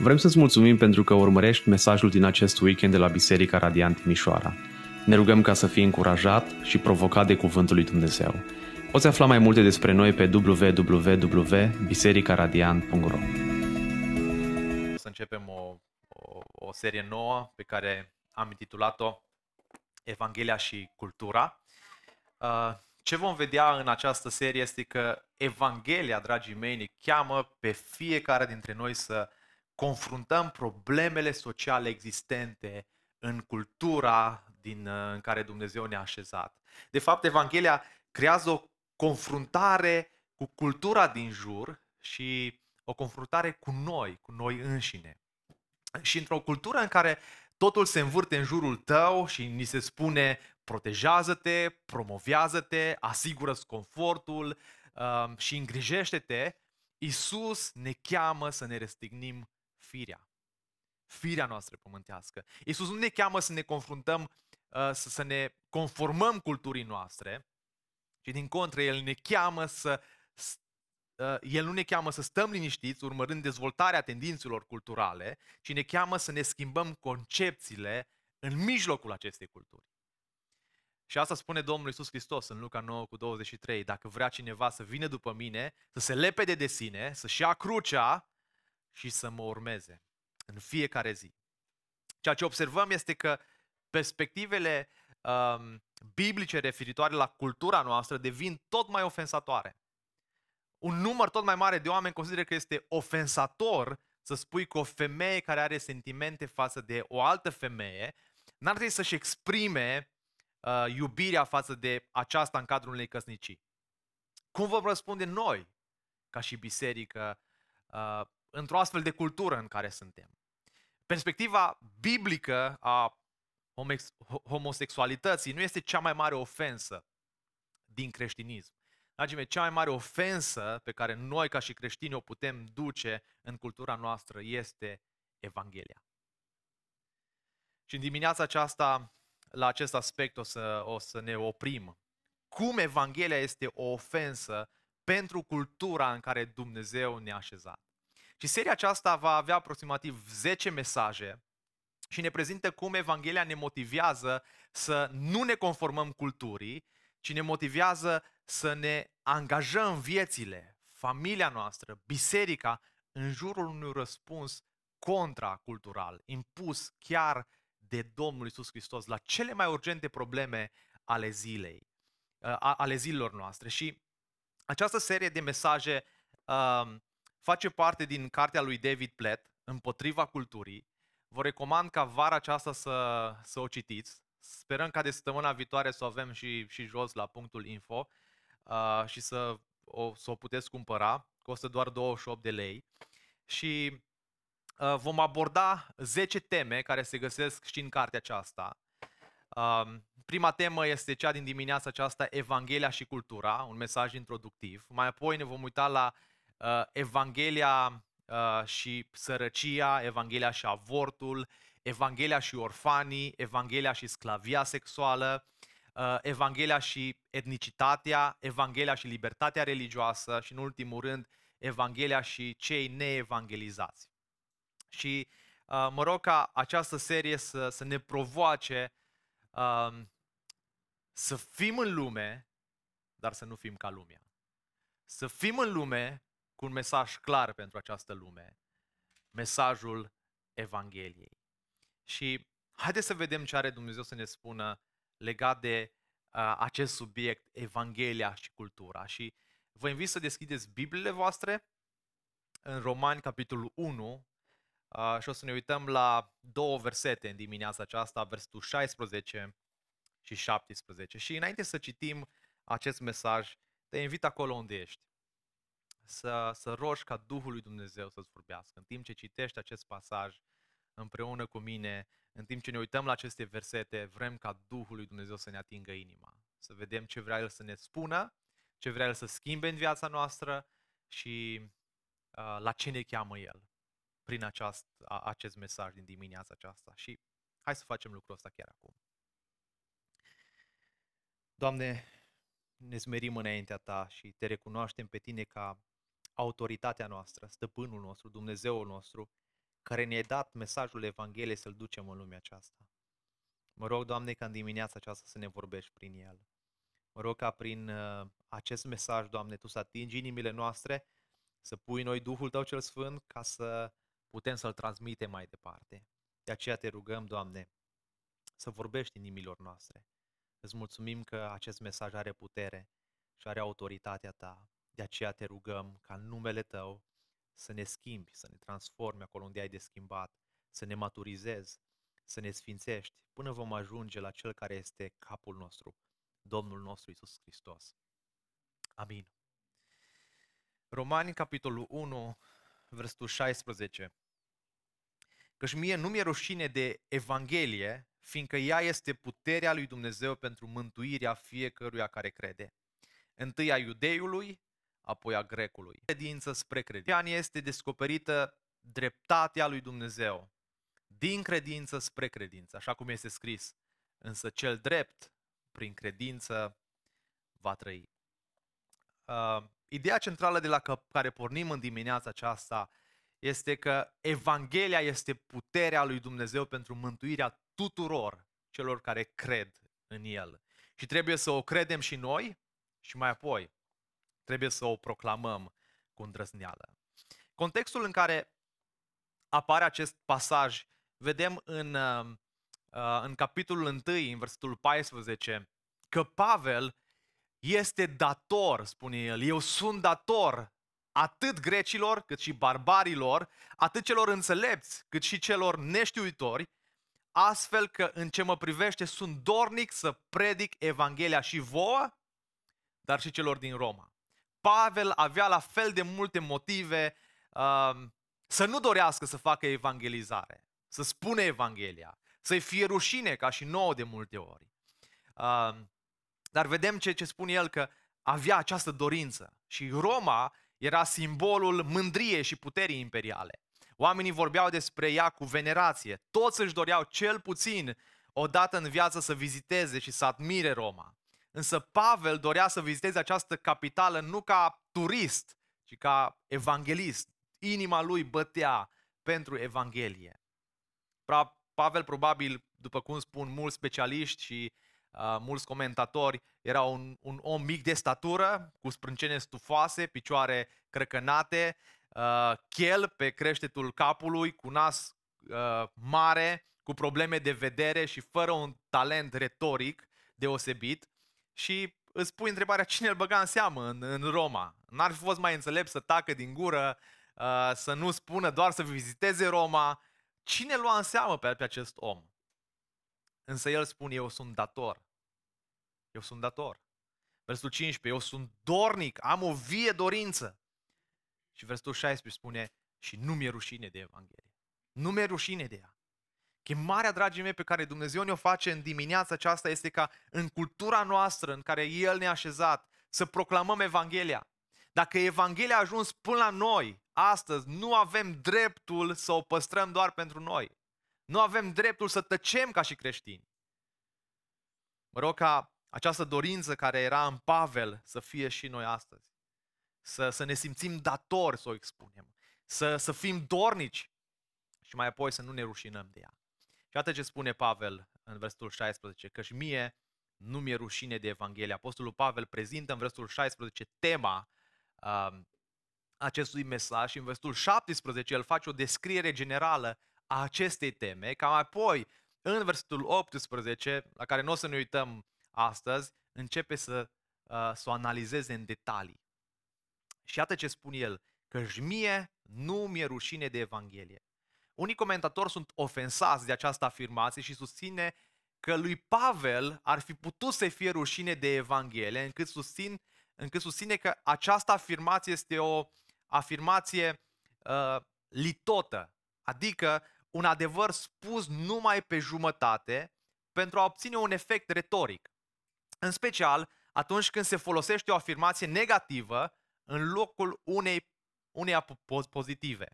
Vrem să-ți mulțumim pentru că urmărești mesajul din acest weekend de la Biserica Radiant Timișoara. Ne rugăm ca să fii încurajat și provocat de Cuvântul lui Dumnezeu. Poți afla mai multe despre noi pe www.bisericaradiant.ro Să începem o, o, o serie nouă pe care am intitulat-o Evanghelia și cultura. Uh, ce vom vedea în această serie este că Evanghelia, dragii mei, ne cheamă pe fiecare dintre noi să confruntăm problemele sociale existente în cultura din, uh, în care Dumnezeu ne-a așezat. De fapt, Evanghelia creează o confruntare cu cultura din jur și o confruntare cu noi, cu noi înșine. Și într-o cultură în care totul se învârte în jurul tău și ni se spune protejează-te, promovează-te, asigură-ți confortul um, și îngrijește-te, Isus ne cheamă să ne restignim firea. Firea noastră pământească. Iisus nu ne cheamă să ne confruntăm, uh, să, să ne conformăm culturii noastre, ci din contră, El ne cheamă să uh, el nu ne cheamă să stăm liniștiți urmărând dezvoltarea tendințelor culturale, ci ne cheamă să ne schimbăm concepțiile în mijlocul acestei culturi. Și asta spune Domnul Iisus Hristos în Luca 9 cu 23. Dacă vrea cineva să vină după mine, să se lepede de sine, să-și ia crucea și să mă urmeze în fiecare zi. Ceea ce observăm este că perspectivele um, biblice referitoare la cultura noastră devin tot mai ofensatoare. Un număr tot mai mare de oameni consideră că este ofensator să spui că o femeie care are sentimente față de o altă femeie n-ar trebui să-și exprime uh, iubirea față de aceasta în cadrul unei căsnicii. Cum vom răspunde noi, ca și biserică, uh, într-o astfel de cultură în care suntem. Perspectiva biblică a homosexualității nu este cea mai mare ofensă din creștinism. Dragii mei, cea mai mare ofensă pe care noi ca și creștini o putem duce în cultura noastră este Evanghelia. Și în dimineața aceasta, la acest aspect o să, o să ne oprim. Cum Evanghelia este o ofensă pentru cultura în care Dumnezeu ne-a așezat. Și seria aceasta va avea aproximativ 10 mesaje și ne prezintă cum Evanghelia ne motivează să nu ne conformăm culturii, ci ne motivează să ne angajăm viețile, familia noastră, biserica, în jurul unui răspuns contracultural, impus chiar de Domnul Isus Hristos la cele mai urgente probleme ale zilei, ale zilelor noastre. Și această serie de mesaje um, face parte din cartea lui David Platt, Împotriva culturii. Vă recomand ca vara aceasta să, să o citiți. Sperăm ca de săptămâna viitoare să o avem și, și jos la punctul info uh, și să o, să o puteți cumpăra. Costă doar 28 de lei. Și uh, vom aborda 10 teme care se găsesc și în cartea aceasta. Uh, prima temă este cea din dimineața aceasta, Evanghelia și cultura, un mesaj introductiv. Mai apoi ne vom uita la uh, Evanghelia uh, și sărăcia, Evanghelia și avortul, Evanghelia și orfanii, Evanghelia și sclavia sexuală, uh, Evanghelia și etnicitatea, Evanghelia și libertatea religioasă și, în ultimul rând, Evanghelia și cei neevangelizați. Și uh, mă rog ca această serie să, să ne provoace uh, să fim în lume, dar să nu fim ca lumea. Să fim în lume, cu un mesaj clar pentru această lume, mesajul Evangheliei. Și haideți să vedem ce are Dumnezeu să ne spună legat de uh, acest subiect, Evanghelia și cultura. Și vă invit să deschideți Bibliile voastre în Romani, capitolul 1, uh, și o să ne uităm la două versete în dimineața aceasta, versetul 16 și 17. Și înainte să citim acest mesaj, te invit acolo unde ești să, să rogi ca Duhul lui Dumnezeu să-ți vorbească. În timp ce citești acest pasaj împreună cu mine, în timp ce ne uităm la aceste versete, vrem ca Duhul lui Dumnezeu să ne atingă inima. Să vedem ce vrea El să ne spună, ce vrea El să schimbe în viața noastră și uh, la ce ne cheamă El prin aceast, a, acest mesaj din dimineața aceasta. Și hai să facem lucrul ăsta chiar acum. Doamne, ne smerim înaintea Ta și te recunoaștem pe Tine ca autoritatea noastră, stăpânul nostru, Dumnezeul nostru, care ne-ai dat mesajul Evangheliei să-l ducem în lumea aceasta. Mă rog, Doamne, ca în dimineața aceasta să ne vorbești prin el. Mă rog ca prin uh, acest mesaj, Doamne, Tu să atingi inimile noastre, să pui noi Duhul Tău cel Sfânt ca să putem să-L transmitem mai departe. De aceea te rugăm, Doamne, să vorbești inimilor noastre. Îți mulțumim că acest mesaj are putere și are autoritatea Ta. De aceea te rugăm ca în numele Tău să ne schimbi, să ne transformi acolo unde ai de schimbat, să ne maturizezi, să ne sfințești, până vom ajunge la Cel care este capul nostru, Domnul nostru Isus Hristos. Amin. Romani, capitolul 1, versetul 16. Căci mie nu mi-e rușine de Evanghelie, fiindcă ea este puterea lui Dumnezeu pentru mântuirea fiecăruia care crede. Întâi a iudeiului, apoi a grecului. Credință spre credință. este descoperită dreptatea lui Dumnezeu. Din credință spre credință, așa cum este scris. Însă cel drept, prin credință, va trăi. Uh, ideea centrală de la care pornim în dimineața aceasta este că Evanghelia este puterea lui Dumnezeu pentru mântuirea tuturor celor care cred în El. Și trebuie să o credem și noi și mai apoi trebuie să o proclamăm cu îndrăzneală. Contextul în care apare acest pasaj, vedem în, uh, uh, în capitolul 1, în versetul 14, că Pavel este dator, spune el, eu sunt dator atât grecilor cât și barbarilor, atât celor înțelepți cât și celor neștiuitori, astfel că în ce mă privește sunt dornic să predic Evanghelia și vouă, dar și celor din Roma. Pavel avea la fel de multe motive uh, să nu dorească să facă evangelizare, să spune Evanghelia, să-i fie rușine ca și nouă de multe ori. Uh, dar vedem ce, ce spune el că avea această dorință și Roma era simbolul mândriei și puterii imperiale. Oamenii vorbeau despre ea cu venerație. Toți își doreau cel puțin o dată în viață să viziteze și să admire Roma. Însă Pavel dorea să viziteze această capitală nu ca turist, ci ca evanghelist. Inima lui bătea pentru Evanghelie. Pavel probabil, după cum spun mulți specialiști și uh, mulți comentatori, era un, un om mic de statură, cu sprâncene stufoase, picioare crăcănate, uh, chel pe creștetul capului, cu nas uh, mare, cu probleme de vedere și fără un talent retoric deosebit și îți pui întrebarea cine îl băga în seamă în, în Roma. N-ar fi fost mai înțelept să tacă din gură, uh, să nu spună doar să viziteze Roma. Cine lua în seamă pe, pe acest om? Însă el spune, eu sunt dator. Eu sunt dator. Versul 15, eu sunt dornic, am o vie dorință. Și versul 16 spune, și nu mi-e rușine de Evanghelie. Nu mi-e rușine de ea. Chemarea, dragii mei, pe care Dumnezeu ne-o face în dimineața aceasta este ca în cultura noastră în care El ne-a așezat să proclamăm Evanghelia. Dacă Evanghelia a ajuns până la noi, astăzi, nu avem dreptul să o păstrăm doar pentru noi. Nu avem dreptul să tăcem ca și creștini. Mă rog ca această dorință care era în Pavel să fie și noi astăzi. Să, să ne simțim datori să o expunem. Să, să fim dornici și mai apoi să nu ne rușinăm de ea. Și atât ce spune Pavel în versetul 16, că și mie nu mi-e rușine de Evanghelie. Apostolul Pavel prezintă în versetul 16 tema uh, acestui mesaj și în versetul 17 el face o descriere generală a acestei teme, ca apoi în versetul 18, la care nu o să ne uităm astăzi, începe să, uh, să o analizeze în detalii. Și iată ce spune el, că mie nu mi-e rușine de Evanghelie. Unii comentatori sunt ofensați de această afirmație și susține că lui Pavel ar fi putut să fie rușine de Evanghelie, încât, susțin, încât susține că această afirmație este o afirmație uh, litotă, adică un adevăr spus numai pe jumătate pentru a obține un efect retoric. În special atunci când se folosește o afirmație negativă în locul unei, unei pozitive.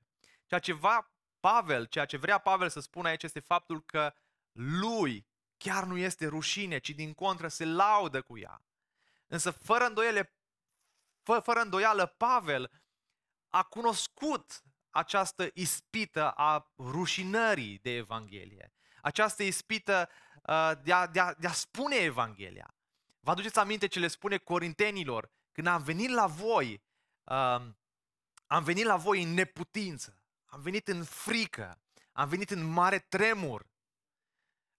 Ceea ce va Pavel, ceea ce vrea Pavel să spună aici este faptul că lui chiar nu este rușine, ci din contră se laudă cu ea. Însă fără îndoiele, fă, fără îndoială, Pavel a cunoscut această ispită a rușinării de Evanghelie. Această ispită uh, de, a, de, a, de a spune Evanghelia. Vă aduceți aminte ce le spune corintenilor? Când am venit la voi, uh, am venit la voi în neputință, am venit în frică, am venit în mare tremur.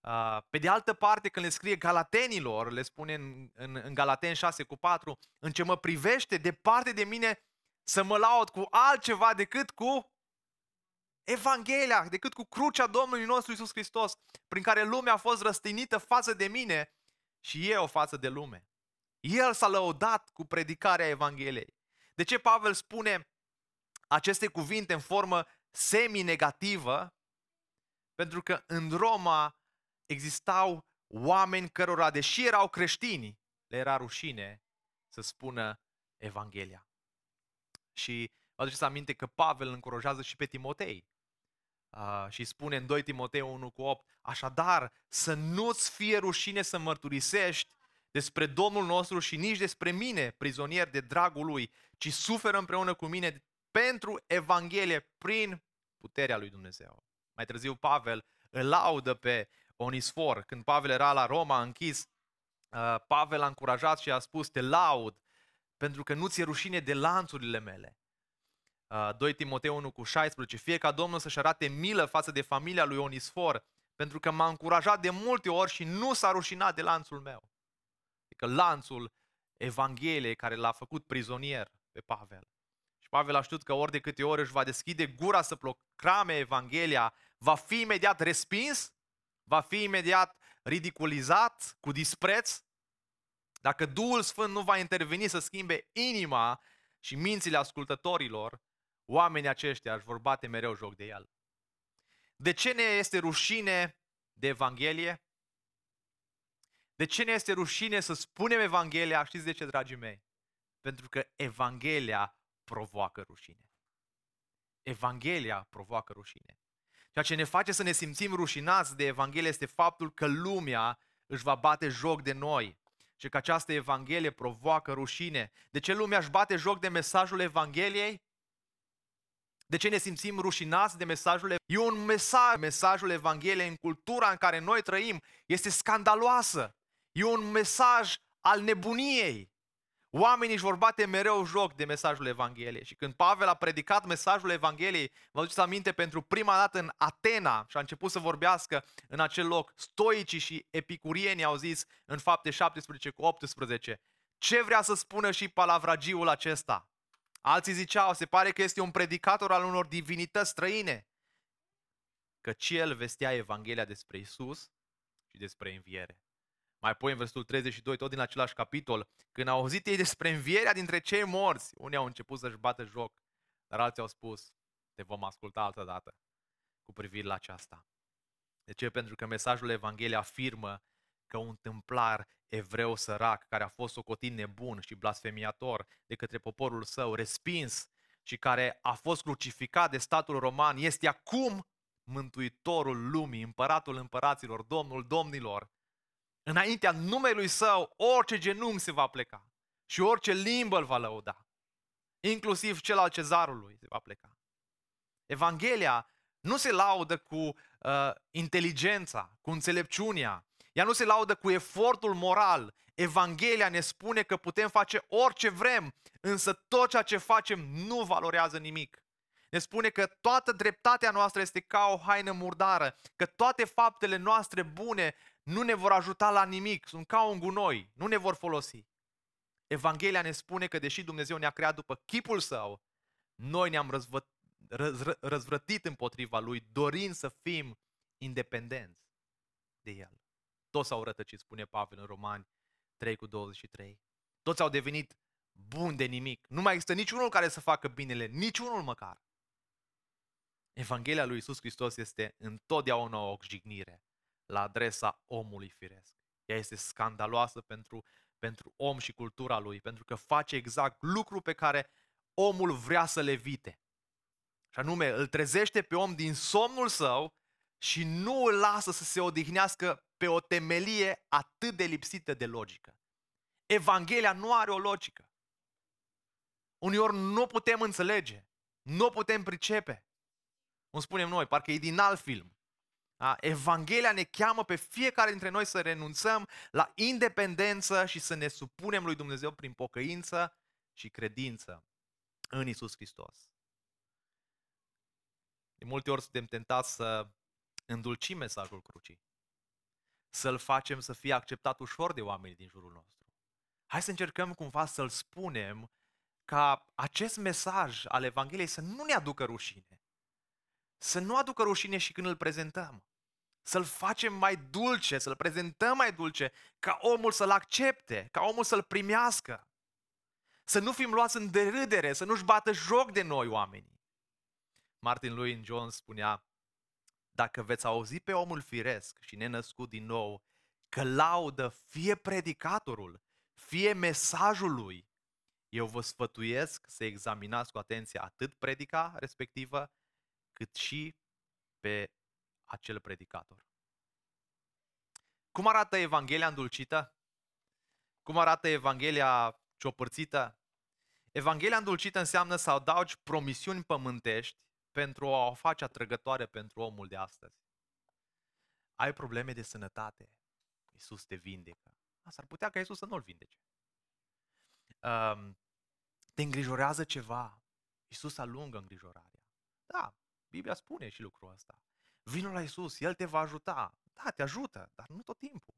Uh, pe de altă parte, când le scrie galatenilor, le spune în, în, în Galaten 6 cu 4, în ce mă privește, departe de mine să mă laud cu altceva decât cu Evanghelia, decât cu crucea Domnului nostru Isus Hristos, prin care lumea a fost răstignită față de mine și eu față de lume. El s-a lăudat cu predicarea Evangheliei. De ce Pavel spune aceste cuvinte în formă semi-negativă? Pentru că în Roma existau oameni cărora, deși erau creștini, le era rușine să spună Evanghelia. Și vă aduceți aminte că Pavel încurajează și pe Timotei. Uh, și spune în 2 Timotei 1 cu 8, așadar să nu-ți fie rușine să mărturisești despre Domnul nostru și nici despre mine, prizonier de dragul lui, ci suferă împreună cu mine pentru Evanghelie prin puterea lui Dumnezeu. Mai târziu Pavel îl laudă pe Onisfor. Când Pavel era la Roma închis, uh, Pavel a încurajat și a spus, te laud pentru că nu ți-e rușine de lanțurile mele. 2 uh, Timotei 1 cu 16, fie ca Domnul să-și arate milă față de familia lui Onisfor, pentru că m-a încurajat de multe ori și nu s-a rușinat de lanțul meu. Adică lanțul Evangheliei care l-a făcut prizonier pe Pavel. Și Pavel a știut că ori de câte ori își va deschide gura să proclame Evanghelia, va fi imediat respins, va fi imediat ridiculizat, cu dispreț, dacă Duhul Sfânt nu va interveni să schimbe inima și mințile ascultătorilor, oamenii aceștia își vor bate mereu joc de el. De ce ne este rușine de Evanghelie? De ce ne este rușine să spunem Evanghelia? Știți de ce, dragii mei? Pentru că Evanghelia provoacă rușine. Evanghelia provoacă rușine. Ceea ce ne face să ne simțim rușinați de Evanghelie este faptul că lumea își va bate joc de noi și că această Evanghelie provoacă rușine. De ce lumea își bate joc de mesajul Evangheliei? De ce ne simțim rușinați de mesajul E un mesaj, mesajul Evangheliei în cultura în care noi trăim este scandaloasă. E un mesaj al nebuniei. Oamenii își vor bate mereu joc de mesajul Evangheliei. Și când Pavel a predicat mesajul Evangheliei, vă aduceți aminte, pentru prima dată în Atena și a început să vorbească în acel loc, stoicii și epicurienii au zis în fapte 17 cu 18, ce vrea să spună și palavragiul acesta? Alții ziceau, se pare că este un predicator al unor divinități străine. Căci el vestea Evanghelia despre Isus și despre înviere. Mai apoi în versetul 32, tot din același capitol, când au auzit ei despre învierea dintre cei morți, unii au început să-și bată joc, dar alții au spus, te vom asculta altă dată cu privire la aceasta. De ce? Pentru că mesajul Evangheliei afirmă că un templar evreu sărac, care a fost socotit nebun și blasfemiator de către poporul său, respins și care a fost crucificat de statul roman, este acum mântuitorul lumii, împăratul împăraților, domnul domnilor, înaintea numelui său, orice genunchi se va pleca și orice limbă îl va lăuda. Inclusiv cel al cezarului se va pleca. Evanghelia nu se laudă cu uh, inteligența, cu înțelepciunea. Ea nu se laudă cu efortul moral. Evanghelia ne spune că putem face orice vrem, însă tot ceea ce facem nu valorează nimic. Ne spune că toată dreptatea noastră este ca o haină murdară, că toate faptele noastre bune nu ne vor ajuta la nimic, sunt ca un gunoi, nu ne vor folosi. Evanghelia ne spune că deși Dumnezeu ne-a creat după chipul său, noi ne-am răzvă, răz, răzvrătit împotriva lui, dorind să fim independenți de el. Toți au rătăcit, spune Pavel în Romani 3 cu 23. Toți au devenit buni de nimic. Nu mai există niciunul care să facă binele, niciunul măcar. Evanghelia lui Isus Hristos este întotdeauna o jignire la adresa omului firesc. Ea este scandaloasă pentru, pentru om și cultura lui, pentru că face exact lucru pe care omul vrea să le evite. Și anume, îl trezește pe om din somnul său și nu îl lasă să se odihnească pe o temelie atât de lipsită de logică. Evanghelia nu are o logică. Uneori nu putem înțelege, nu putem pricepe. cum spunem noi, parcă e din alt film. Da? Evanghelia ne cheamă pe fiecare dintre noi să renunțăm la independență și să ne supunem lui Dumnezeu prin pocăință și credință în Isus Hristos. De multe ori suntem tentați să îndulcim mesajul crucii, să-l facem să fie acceptat ușor de oamenii din jurul nostru. Hai să încercăm cumva să-l spunem ca acest mesaj al Evangheliei să nu ne aducă rușine. Să nu aducă rușine și când îl prezentăm. Să-l facem mai dulce, să-l prezentăm mai dulce, ca omul să-l accepte, ca omul să-l primească. Să nu fim luați în derâdere, să nu-și bată joc de noi oamenii. Martin Louis Jones spunea, dacă veți auzi pe omul firesc și nenăscut din nou, că laudă fie predicatorul, fie mesajul lui, eu vă sfătuiesc să examinați cu atenție atât predica respectivă, cât și pe acel predicator. Cum arată Evanghelia îndulcită? Cum arată Evanghelia ciopărțită? Evanghelia îndulcită înseamnă să adaugi promisiuni pământești pentru a o face atrăgătoare pentru omul de astăzi. Ai probleme de sănătate, Iisus te vindecă. S-ar putea ca Iisus să nu-l vindece. Um, te îngrijorează ceva, Iisus alungă îngrijorarea. Da, Biblia spune și lucrul ăsta. Vino la Iisus, El te va ajuta. Da, te ajută, dar nu tot timpul.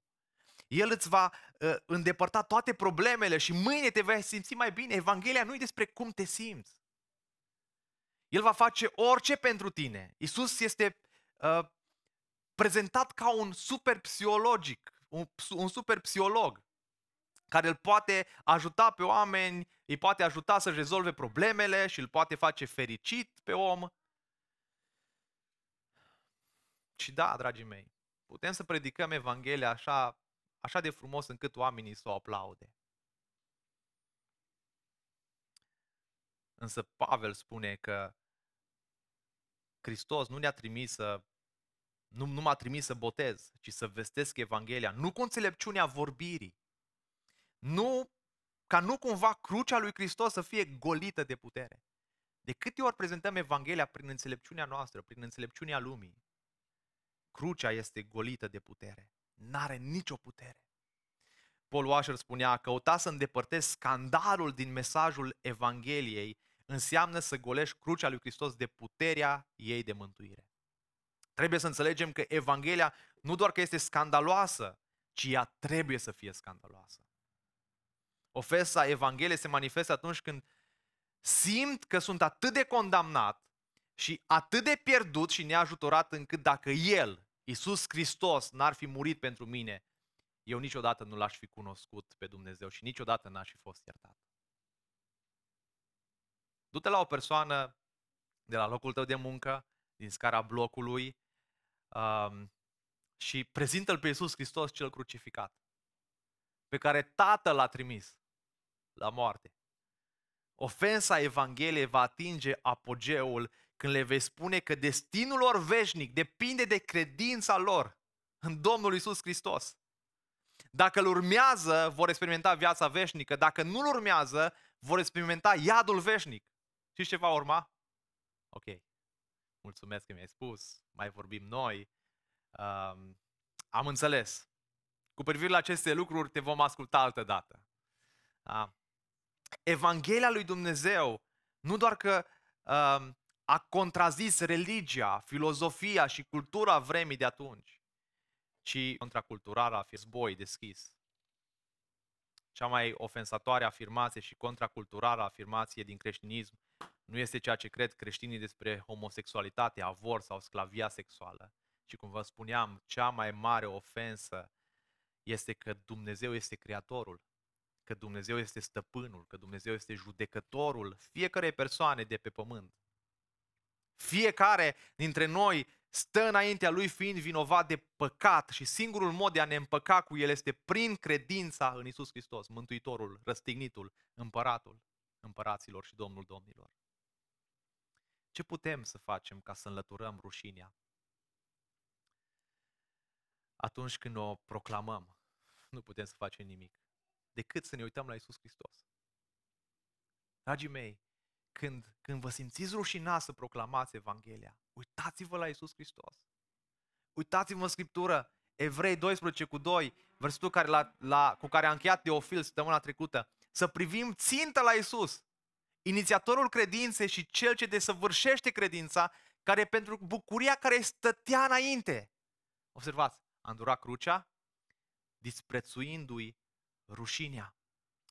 El îți va uh, îndepărta toate problemele și mâine te vei simți mai bine. Evanghelia nu e despre cum te simți. El va face orice pentru tine. Iisus este uh, prezentat ca un super psihologic, un, un super psiholog care îl poate ajuta pe oameni, îi poate ajuta să rezolve problemele și îl poate face fericit pe om. Și da, dragii mei, putem să predicăm Evanghelia așa, așa de frumos încât oamenii să o aplaude. Însă Pavel spune că Hristos nu ne-a trimis să nu, nu m-a trimis să botez, ci să vestesc Evanghelia, nu cu înțelepciunea vorbirii, nu, ca nu cumva crucea lui Hristos să fie golită de putere. De câte ori prezentăm Evanghelia prin înțelepciunea noastră, prin înțelepciunea lumii, crucea este golită de putere. N-are nicio putere. Paul Washer spunea, căuta să îndepărtez scandalul din mesajul Evangheliei înseamnă să golești crucea lui Hristos de puterea ei de mântuire. Trebuie să înțelegem că Evanghelia nu doar că este scandaloasă, ci ea trebuie să fie scandaloasă. Ofensa Evangheliei se manifestă atunci când simt că sunt atât de condamnat și atât de pierdut și neajutorat încât dacă El, Iisus Hristos, n-ar fi murit pentru mine, eu niciodată nu l-aș fi cunoscut pe Dumnezeu și niciodată n-aș fi fost iertat. Du-te la o persoană de la locul tău de muncă, din scara blocului um, și prezintă-L pe Iisus Hristos cel crucificat, pe care Tatăl l-a trimis la moarte. Ofensa Evangheliei va atinge apogeul când le vei spune că destinul lor veșnic depinde de credința lor în Domnul Isus Hristos. Dacă îl urmează, vor experimenta viața veșnică. Dacă nu îl urmează, vor experimenta iadul veșnic. Și ce va urma? Ok, mulțumesc că mi-ai spus, mai vorbim noi. Um, am înțeles. Cu privire la aceste lucruri te vom asculta altă dată. Da? Evanghelia lui Dumnezeu nu doar că um, a contrazis religia, filozofia și cultura vremii de atunci, ci contraculturală a fost boi deschis. Cea mai ofensatoare afirmație și contraculturală afirmație din creștinism nu este ceea ce cred creștinii despre homosexualitate, avor sau sclavia sexuală, ci cum vă spuneam, cea mai mare ofensă este că Dumnezeu este Creatorul, că Dumnezeu este stăpânul, că Dumnezeu este judecătorul fiecare persoane de pe pământ. Fiecare dintre noi stă înaintea lui fiind vinovat de păcat și singurul mod de a ne împăca cu el este prin credința în Isus Hristos, Mântuitorul, Răstignitul, Împăratul, Împăraților și Domnul Domnilor. Ce putem să facem ca să înlăturăm rușinea? Atunci când o proclamăm, nu putem să facem nimic decât să ne uităm la Isus Hristos. Dragii mei, când, când vă simțiți rușinați să proclamați Evanghelia, uitați-vă la Isus Hristos. Uitați-vă în Scriptură, Evrei 12 cu 2, versetul care la, la, cu care a încheiat Teofil săptămâna trecută, să privim țintă la Isus, inițiatorul credinței și cel ce desăvârșește credința, care pentru bucuria care stătea înainte. Observați, a îndurat crucea, disprețuindu-i rușinea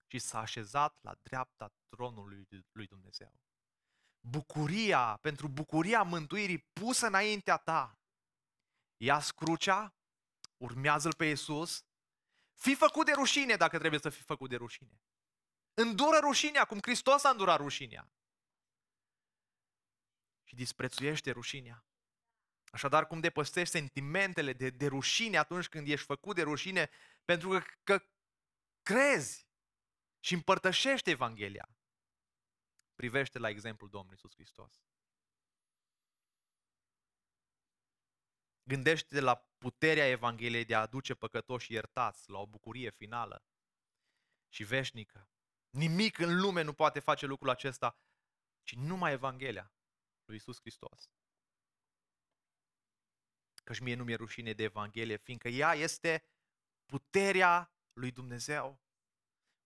și s-a așezat la dreapta tronului lui Dumnezeu. Bucuria, pentru bucuria mântuirii pusă înaintea ta, ia crucea, urmează-L pe Iisus, fi făcut de rușine dacă trebuie să fii făcut de rușine. Îndură rușinea, cum Hristos a îndurat rușinea. Și disprețuiește rușinea. Așadar, cum depăstești sentimentele de, de rușine atunci când ești făcut de rușine, pentru că, că crezi și împărtășești Evanghelia. Privește la exemplul Domnului Iisus Hristos. Gândește la puterea Evangheliei de a aduce păcătoși iertați la o bucurie finală și veșnică. Nimic în lume nu poate face lucrul acesta, ci numai Evanghelia lui Isus Hristos. Căci mie nu mi-e rușine de Evanghelie, fiindcă ea este puterea lui Dumnezeu.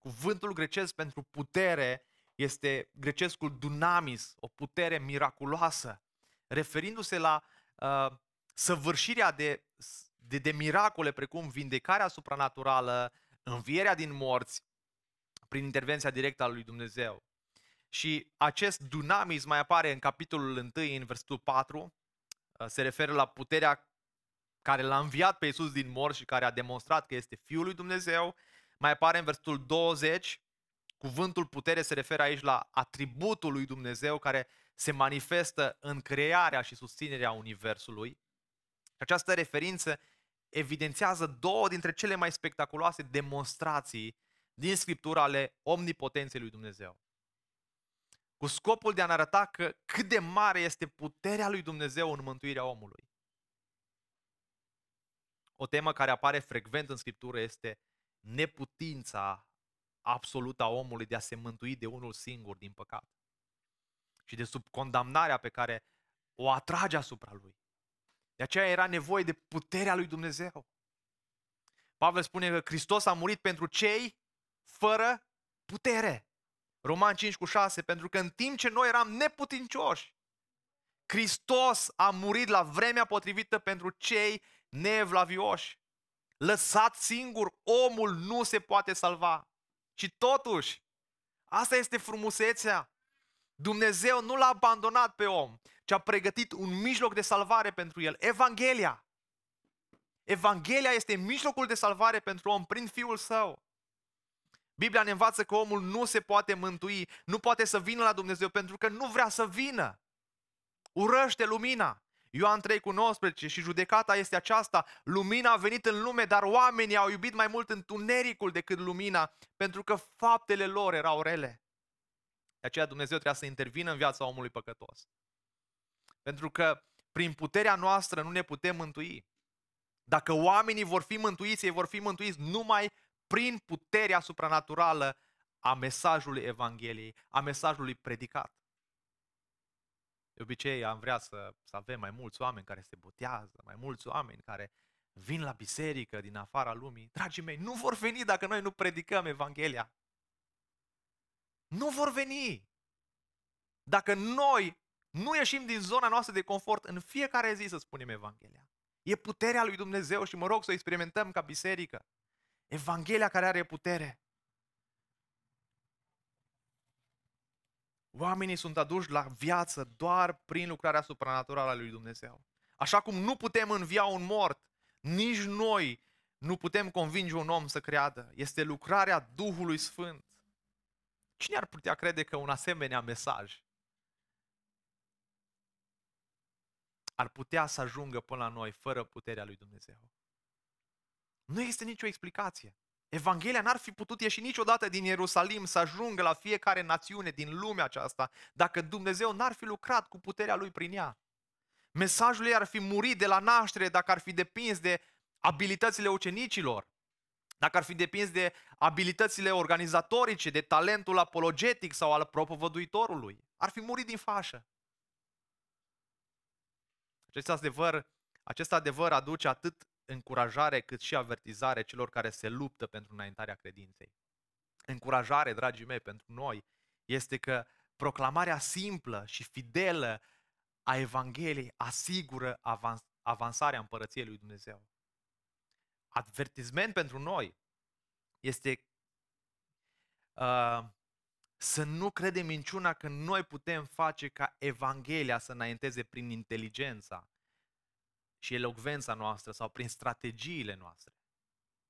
Cuvântul grecesc pentru putere este grecescul dunamis, o putere miraculoasă, referindu-se la uh, săvârșirea de, de, de miracole precum vindecarea supranaturală, învierea din morți, prin intervenția directă a lui Dumnezeu. Și acest dunamis mai apare în capitolul 1, în versetul 4, uh, se referă la puterea care l-a înviat pe Iisus din morți și care a demonstrat că este Fiul lui Dumnezeu. Mai apare în versetul 20, cuvântul putere se referă aici la atributul lui Dumnezeu care se manifestă în crearea și susținerea Universului. Această referință evidențiază două dintre cele mai spectaculoase demonstrații din Scriptura ale omnipotenței lui Dumnezeu. Cu scopul de a ne arăta că cât de mare este puterea lui Dumnezeu în mântuirea omului. O temă care apare frecvent în Scriptură este neputința absolută a omului de a se mântui de unul singur din păcat. Și de sub condamnarea pe care o atrage asupra lui. De aceea era nevoie de puterea lui Dumnezeu. Pavel spune că Hristos a murit pentru cei fără putere. Roman 5 cu 6, pentru că în timp ce noi eram neputincioși, Hristos a murit la vremea potrivită pentru cei neevlavioși. Lăsat singur, omul nu se poate salva. Și totuși, asta este frumusețea. Dumnezeu nu l-a abandonat pe om, ci a pregătit un mijloc de salvare pentru el. Evanghelia. Evanghelia este mijlocul de salvare pentru om prin Fiul Său. Biblia ne învață că omul nu se poate mântui, nu poate să vină la Dumnezeu pentru că nu vrea să vină. Urăște lumina. Ioan 3 cu 19 și judecata este aceasta, lumina a venit în lume, dar oamenii au iubit mai mult întunericul decât lumina, pentru că faptele lor erau rele. De aceea Dumnezeu trebuia să intervină în viața omului păcătos. Pentru că prin puterea noastră nu ne putem mântui. Dacă oamenii vor fi mântuiți, ei vor fi mântuiți numai prin puterea supranaturală a mesajului Evangheliei, a mesajului predicat. De obicei am vrea să, să avem mai mulți oameni care se botează, mai mulți oameni care vin la biserică din afara lumii. Dragii mei, nu vor veni dacă noi nu predicăm Evanghelia. Nu vor veni. Dacă noi nu ieșim din zona noastră de confort în fiecare zi să spunem Evanghelia. E puterea lui Dumnezeu și mă rog să o experimentăm ca biserică. Evanghelia care are putere. Oamenii sunt aduși la viață doar prin lucrarea supranaturală a lui Dumnezeu. Așa cum nu putem învia un mort, nici noi nu putem convinge un om să creadă. Este lucrarea Duhului Sfânt. Cine ar putea crede că un asemenea mesaj ar putea să ajungă până la noi fără puterea lui Dumnezeu? Nu există nicio explicație. Evanghelia n-ar fi putut ieși niciodată din Ierusalim să ajungă la fiecare națiune din lumea aceasta dacă Dumnezeu n-ar fi lucrat cu puterea Lui prin ea. Mesajul ei ar fi murit de la naștere dacă ar fi depins de abilitățile ucenicilor. dacă ar fi depins de abilitățile organizatorice, de talentul apologetic sau al propovăduitorului, ar fi murit din fașă. Acest adevăr, acest adevăr aduce atât încurajare cât și avertizare celor care se luptă pentru înaintarea credinței. Încurajare, dragii mei, pentru noi este că proclamarea simplă și fidelă a Evangheliei asigură avans, avansarea împărăției lui Dumnezeu. Advertisment pentru noi este uh, să nu credem minciuna că noi putem face ca Evanghelia să înainteze prin inteligența și elocvența noastră sau prin strategiile noastre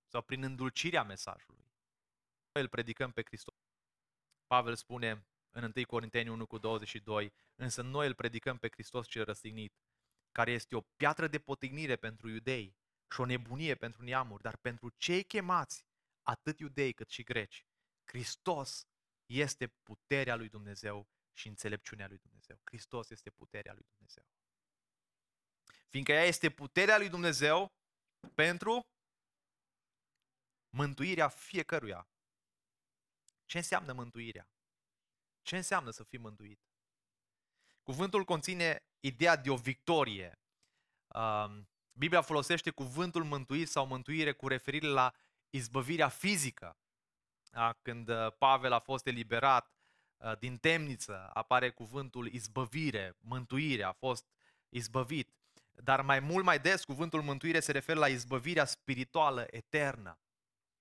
sau prin îndulcirea mesajului. Noi îl predicăm pe Hristos. Pavel spune în 1 Corinteni 1 cu 22, însă noi îl predicăm pe Hristos cel răstignit, care este o piatră de potignire pentru iudei și o nebunie pentru neamuri, dar pentru cei chemați, atât iudei cât și greci, Hristos este puterea lui Dumnezeu și înțelepciunea lui Dumnezeu. Hristos este puterea lui Dumnezeu. Fiindcă ea este puterea lui Dumnezeu pentru mântuirea fiecăruia. Ce înseamnă mântuirea? Ce înseamnă să fii mântuit? Cuvântul conține ideea de o victorie. Um, Biblia folosește cuvântul mântuit sau mântuire cu referire la izbăvirea fizică. Când uh, Pavel a fost eliberat uh, din temniță, apare cuvântul izbăvire, mântuire, a fost izbăvit. Dar mai mult mai des, cuvântul mântuire se referă la izbăvirea spirituală eternă.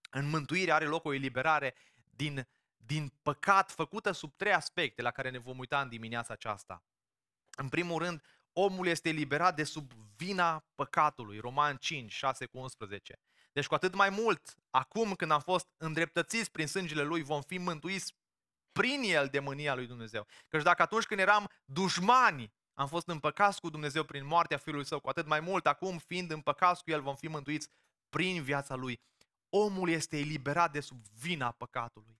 În mântuire are loc o eliberare din, din păcat făcută sub trei aspecte la care ne vom uita în dimineața aceasta. În primul rând, omul este eliberat de sub vina păcatului. Roman 5, 6 cu 11. Deci cu atât mai mult, acum când am fost îndreptățiți prin sângele Lui, vom fi mântuiți prin El de mânia Lui Dumnezeu. Căci dacă atunci când eram dușmani, am fost împăcați cu Dumnezeu prin moartea Fiului Său, cu atât mai mult, acum fiind împăcați cu El, vom fi mântuiți prin viața Lui. Omul este eliberat de sub vina păcatului.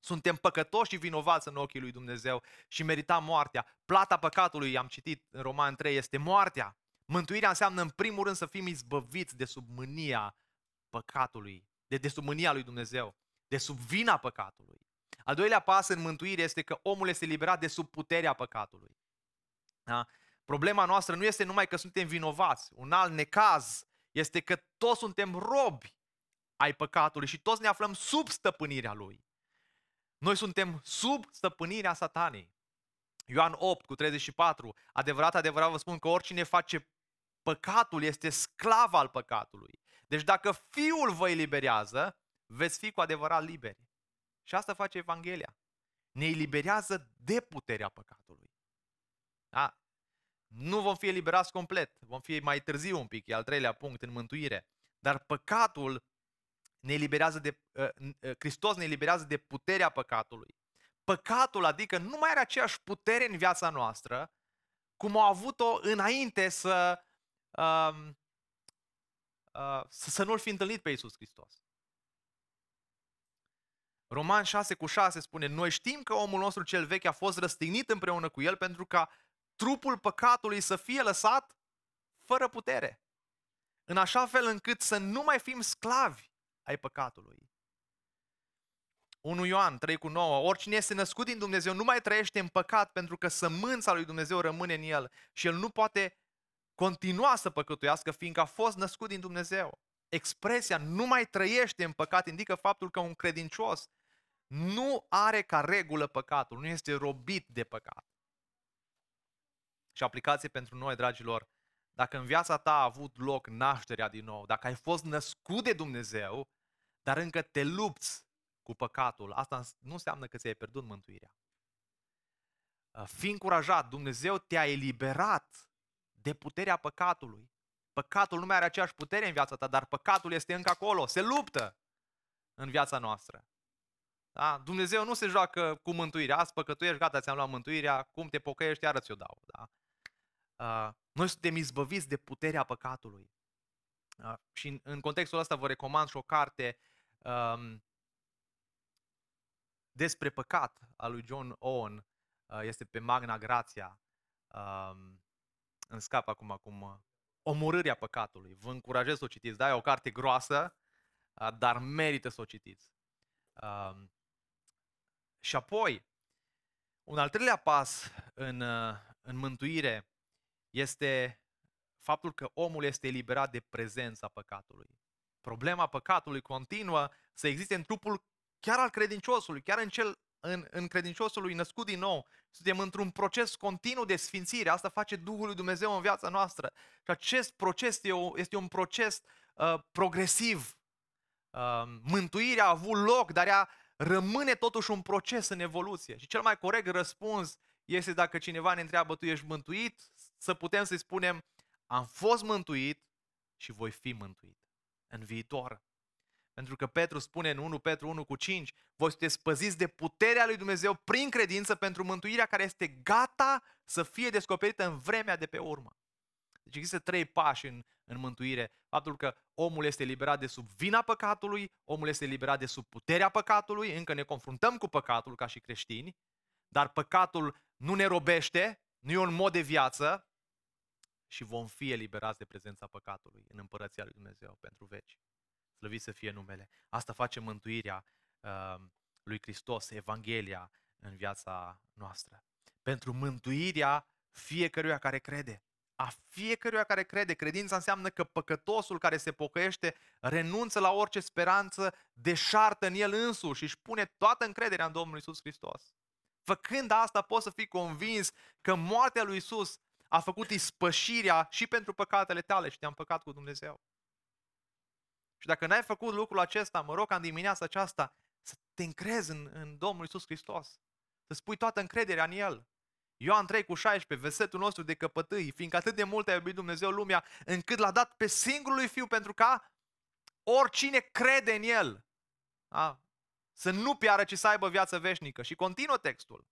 Suntem păcătoși și vinovați în ochii lui Dumnezeu și merităm moartea. Plata păcatului, am citit în Roman 3, este moartea. Mântuirea înseamnă în primul rând să fim izbăviți de sub mânia păcatului, de, de sub mânia lui Dumnezeu, de sub vina păcatului. Al doilea pas în mântuire este că omul este liberat de sub puterea păcatului. Da? Problema noastră nu este numai că suntem vinovați. Un alt necaz este că toți suntem robi ai păcatului și toți ne aflăm sub stăpânirea lui. Noi suntem sub stăpânirea satanei. Ioan 8 cu 34, adevărat, adevărat vă spun că oricine face păcatul este sclav al păcatului. Deci dacă Fiul vă eliberează, veți fi cu adevărat liberi. Și asta face Evanghelia. Ne eliberează de puterea păcatului. Da? Nu vom fi eliberați complet, vom fi mai târziu un pic, e al treilea punct în mântuire. Dar păcatul ne eliberează de, uh, uh, Hristos ne eliberează de puterea păcatului. Păcatul, adică nu mai are aceeași putere în viața noastră, cum a avut-o înainte să, uh, uh, să, să nu-L fi întâlnit pe Iisus Hristos. Roman 6 cu 6 spune, noi știm că omul nostru cel vechi a fost răstignit împreună cu el pentru ca trupul păcatului să fie lăsat fără putere. În așa fel încât să nu mai fim sclavi ai păcatului. 1 Ioan 3 cu 9, oricine este născut din Dumnezeu nu mai trăiește în păcat pentru că sămânța lui Dumnezeu rămâne în el și el nu poate continua să păcătuiască fiindcă a fost născut din Dumnezeu. Expresia nu mai trăiește în păcat indică faptul că un credincios nu are ca regulă păcatul, nu este robit de păcat. Și aplicație pentru noi, dragilor, dacă în viața ta a avut loc nașterea din nou, dacă ai fost născut de Dumnezeu, dar încă te lupți cu păcatul, asta nu înseamnă că ți-ai pierdut mântuirea. Fii încurajat, Dumnezeu te-a eliberat de puterea păcatului. Păcatul nu mai are aceeași putere în viața ta, dar păcatul este încă acolo, se luptă în viața noastră. Da? Dumnezeu nu se joacă cu mântuirea. Azi păcătuiești, gata, ți-am luat mântuirea, cum te pocăiești, iară ți-o dau. Da? Uh, noi suntem izbăviți de puterea păcatului. Uh, și în, în contextul ăsta vă recomand și o carte um, despre păcat a lui John Owen. Uh, este pe Magna Grația. Um, în scap acum acum. Omorârea păcatului. Vă încurajez să o citiți. Da, e o carte groasă, dar merită să o citiți. Um, și apoi, un al treilea pas în, în mântuire este faptul că omul este eliberat de prezența păcatului. Problema păcatului continuă să existe în trupul chiar al credinciosului, chiar în, cel, în, în credinciosului născut din nou. Suntem într-un proces continuu de sfințire. Asta face Duhul lui Dumnezeu în viața noastră. Și acest proces este, o, este un proces uh, progresiv. Uh, mântuirea a avut loc, dar ea rămâne totuși un proces în evoluție. Și cel mai corect răspuns este dacă cineva ne întreabă, tu ești mântuit? Să putem să-i spunem, am fost mântuit și voi fi mântuit în viitor. Pentru că Petru spune în 1 Petru 1 cu 5, voi sunteți păziți de puterea lui Dumnezeu prin credință pentru mântuirea care este gata să fie descoperită în vremea de pe urmă. Deci există trei pași în, în mântuire. Faptul că omul este eliberat de sub vina păcatului, omul este eliberat de sub puterea păcatului, încă ne confruntăm cu păcatul ca și creștini, dar păcatul nu ne robește, nu e un mod de viață și vom fi eliberați de prezența păcatului în împărăția lui Dumnezeu pentru veci. Slăvit să fie numele. Asta face mântuirea uh, lui Hristos, Evanghelia în viața noastră. Pentru mântuirea fiecăruia care crede. A fiecăruia care crede. Credința înseamnă că păcătosul care se pocăiește renunță la orice speranță, deșartă în el însuși și își pune toată încrederea în Domnul Isus Hristos. Făcând asta, poți să fii convins că moartea lui Isus a făcut ispășirea și pentru păcatele tale și te-am păcat cu Dumnezeu. Și dacă n-ai făcut lucrul acesta, mă rog ca în dimineața aceasta să te încrezi în, în Domnul Isus Hristos. Să spui toată încrederea în El. Ioan 3 cu 16, versetul nostru de căpătâi, fiindcă atât de mult a iubit Dumnezeu lumea, încât l-a dat pe singurul Fiu pentru ca oricine crede în El. Da? Să nu piară, ci să aibă viață veșnică. Și continuă textul.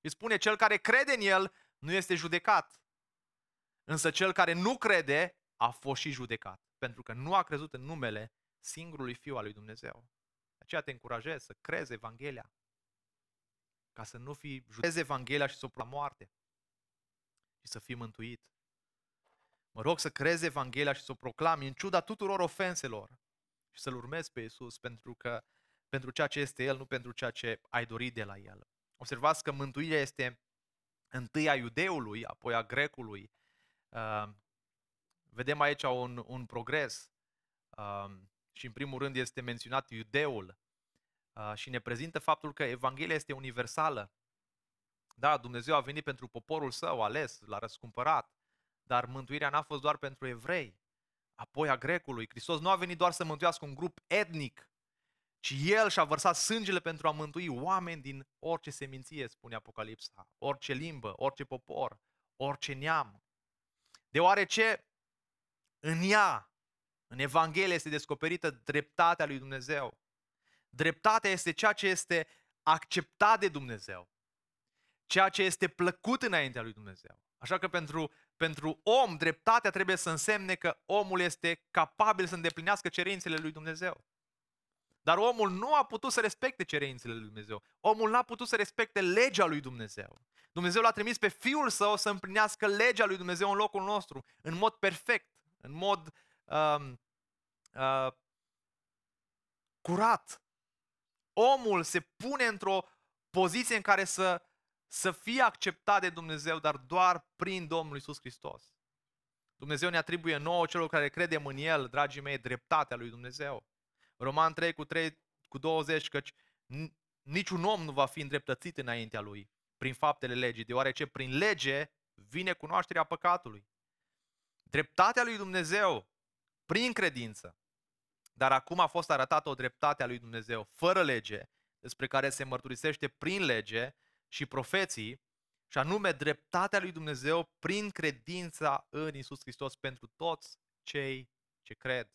Îi spune, cel care crede în El nu este judecat. Însă cel care nu crede a fost și judecat pentru că nu a crezut în numele singurului Fiu al lui Dumnezeu. De aceea te încurajez să crezi Evanghelia, ca să nu fii judecat Evanghelia și să o moarte și să fii mântuit. Mă rog să crezi Evanghelia și să o proclami în ciuda tuturor ofenselor și să-L urmezi pe Iisus pentru că pentru ceea ce este El, nu pentru ceea ce ai dorit de la El. Observați că mântuirea este întâi a iudeului, apoi a grecului, uh, Vedem aici un, un progres um, și în primul rând este menționat iudeul uh, și ne prezintă faptul că Evanghelia este universală. Da, Dumnezeu a venit pentru poporul său ales, l-a răscumpărat, dar mântuirea n-a fost doar pentru evrei, apoi a grecului. Hristos nu a venit doar să mântuiască un grup etnic, ci El și-a vărsat sângele pentru a mântui oameni din orice seminție, spune Apocalipsa, orice limbă, orice popor, orice neam. Deoarece în ea, în Evanghelie, este descoperită dreptatea lui Dumnezeu. Dreptatea este ceea ce este acceptat de Dumnezeu. Ceea ce este plăcut înaintea lui Dumnezeu. Așa că pentru, pentru om, dreptatea trebuie să însemne că omul este capabil să îndeplinească cerințele lui Dumnezeu. Dar omul nu a putut să respecte cerințele lui Dumnezeu. Omul n-a putut să respecte legea lui Dumnezeu. Dumnezeu l-a trimis pe Fiul Său să împlinească legea lui Dumnezeu în locul nostru, în mod perfect în mod um, uh, curat. Omul se pune într-o poziție în care să, să fie acceptat de Dumnezeu, dar doar prin Domnul Isus Hristos. Dumnezeu ne atribuie nouă celor care credem în El, dragii mei, dreptatea lui Dumnezeu. Roman 3 cu 3 cu 20, căci niciun om nu va fi îndreptățit înaintea lui prin faptele legii, deoarece prin lege vine cunoașterea păcatului. Dreptatea lui Dumnezeu prin credință. Dar acum a fost arătată o dreptate a lui Dumnezeu fără lege, despre care se mărturisește prin lege și profeții, și anume dreptatea lui Dumnezeu prin credința în Isus Hristos pentru toți cei ce cred.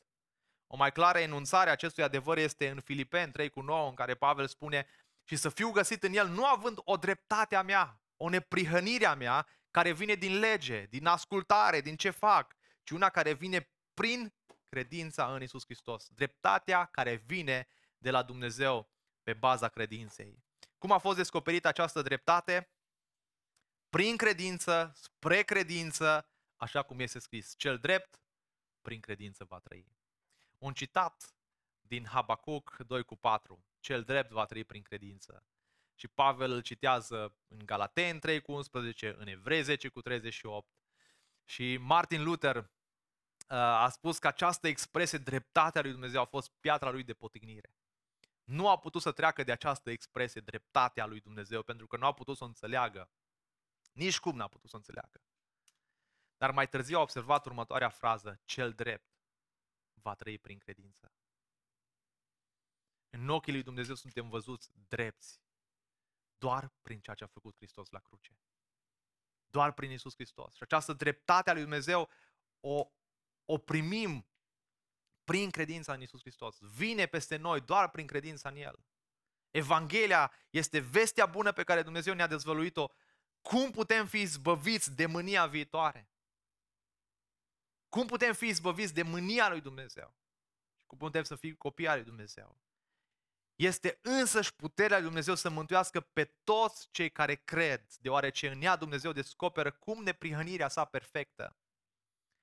O mai clară enunțare a acestui adevăr este în Filipeni 3 cu 9, în care Pavel spune și să fiu găsit în el nu având o dreptate a mea, o neprihănire a mea, care vine din lege, din ascultare, din ce fac, ci una care vine prin credința în Isus Hristos. Dreptatea care vine de la Dumnezeu pe baza credinței. Cum a fost descoperită această dreptate? Prin credință, spre credință, așa cum este scris. Cel drept, prin credință va trăi. Un citat din Habacuc 2 cu 4. Cel drept va trăi prin credință. Și Pavel îl citează în Galaten 3 cu 11, în Evrei 10 cu 38. Și Martin Luther uh, a spus că această expresie, dreptatea lui Dumnezeu, a fost piatra lui de potignire. Nu a putut să treacă de această expresie, dreptatea lui Dumnezeu, pentru că nu a putut să o înțeleagă. Nici cum n-a putut să o înțeleagă. Dar mai târziu a observat următoarea frază, cel drept va trăi prin credință. În ochii lui Dumnezeu suntem văzuți drepți doar prin ceea ce a făcut Hristos la cruce. Doar prin Isus Hristos. Și această dreptate a lui Dumnezeu o, o primim prin credința în Isus Hristos. Vine peste noi doar prin credința în El. Evanghelia este vestea bună pe care Dumnezeu ne-a dezvăluit-o. Cum putem fi izbăviți de mânia viitoare? Cum putem fi izbăviți de mânia lui Dumnezeu? Cum putem să fim copii al lui Dumnezeu? Este însăși puterea lui Dumnezeu să mântuiască pe toți cei care cred, deoarece în ea Dumnezeu descoperă cum neprihănirea sa perfectă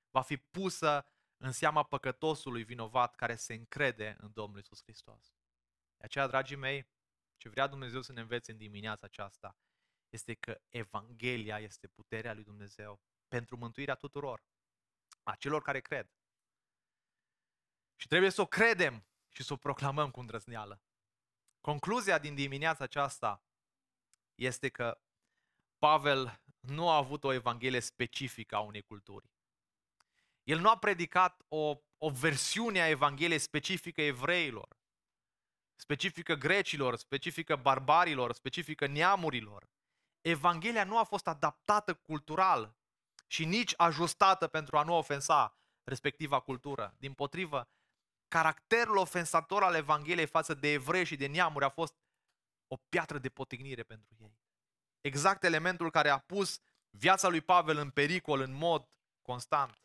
va fi pusă în seama păcătosului vinovat care se încrede în Domnul Isus Hristos. De aceea, dragii mei, ce vrea Dumnezeu să ne învețe în dimineața aceasta este că Evanghelia este puterea lui Dumnezeu pentru mântuirea tuturor, a celor care cred. Și trebuie să o credem și să o proclamăm cu îndrăzneală. Concluzia din dimineața aceasta este că Pavel nu a avut o evanghelie specifică a unei culturi. El nu a predicat o, o versiune a evangheliei specifică evreilor, specifică grecilor, specifică barbarilor, specifică neamurilor. Evanghelia nu a fost adaptată cultural și nici ajustată pentru a nu ofensa respectiva cultură. Din potrivă, caracterul ofensator al Evangheliei față de evrei și de neamuri a fost o piatră de potignire pentru ei. Exact elementul care a pus viața lui Pavel în pericol în mod constant.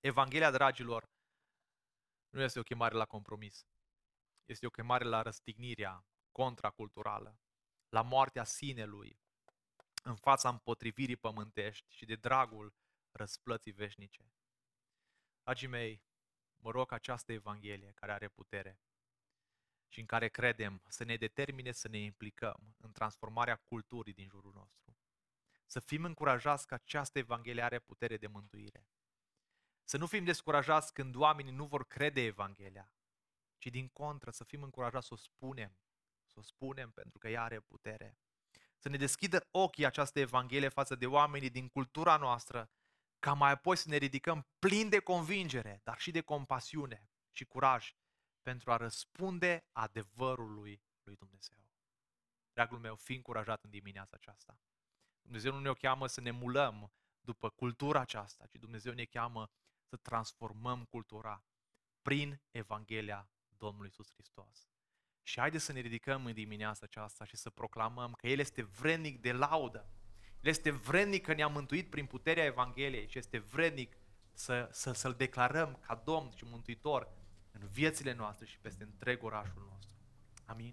Evanghelia, dragilor, nu este o chemare la compromis. Este o chemare la răstignirea contraculturală, la moartea sinelui, în fața împotrivirii pământești și de dragul răsplății veșnice. Dragii mei, mă rog această Evanghelie care are putere și în care credem să ne determine să ne implicăm în transformarea culturii din jurul nostru. Să fim încurajați că această Evanghelie are putere de mântuire. Să nu fim descurajați când oamenii nu vor crede Evanghelia, ci din contră să fim încurajați să o spunem, să o spunem pentru că ea are putere. Să ne deschidă ochii această Evanghelie față de oamenii din cultura noastră ca mai apoi să ne ridicăm plini de convingere, dar și de compasiune și curaj pentru a răspunde adevărului lui Dumnezeu. Dragul meu, fi încurajat în dimineața aceasta. Dumnezeu nu ne cheamă să ne mulăm după cultura aceasta, ci Dumnezeu ne cheamă să transformăm cultura prin Evanghelia Domnului Isus Hristos. Și haideți să ne ridicăm în dimineața aceasta și să proclamăm că El este vrednic de laudă, el este vrednic că ne-a mântuit prin puterea Evangheliei și este vrednic să, să, să-L declarăm ca Domn și Mântuitor în viețile noastre și peste întreg orașul nostru. Amin.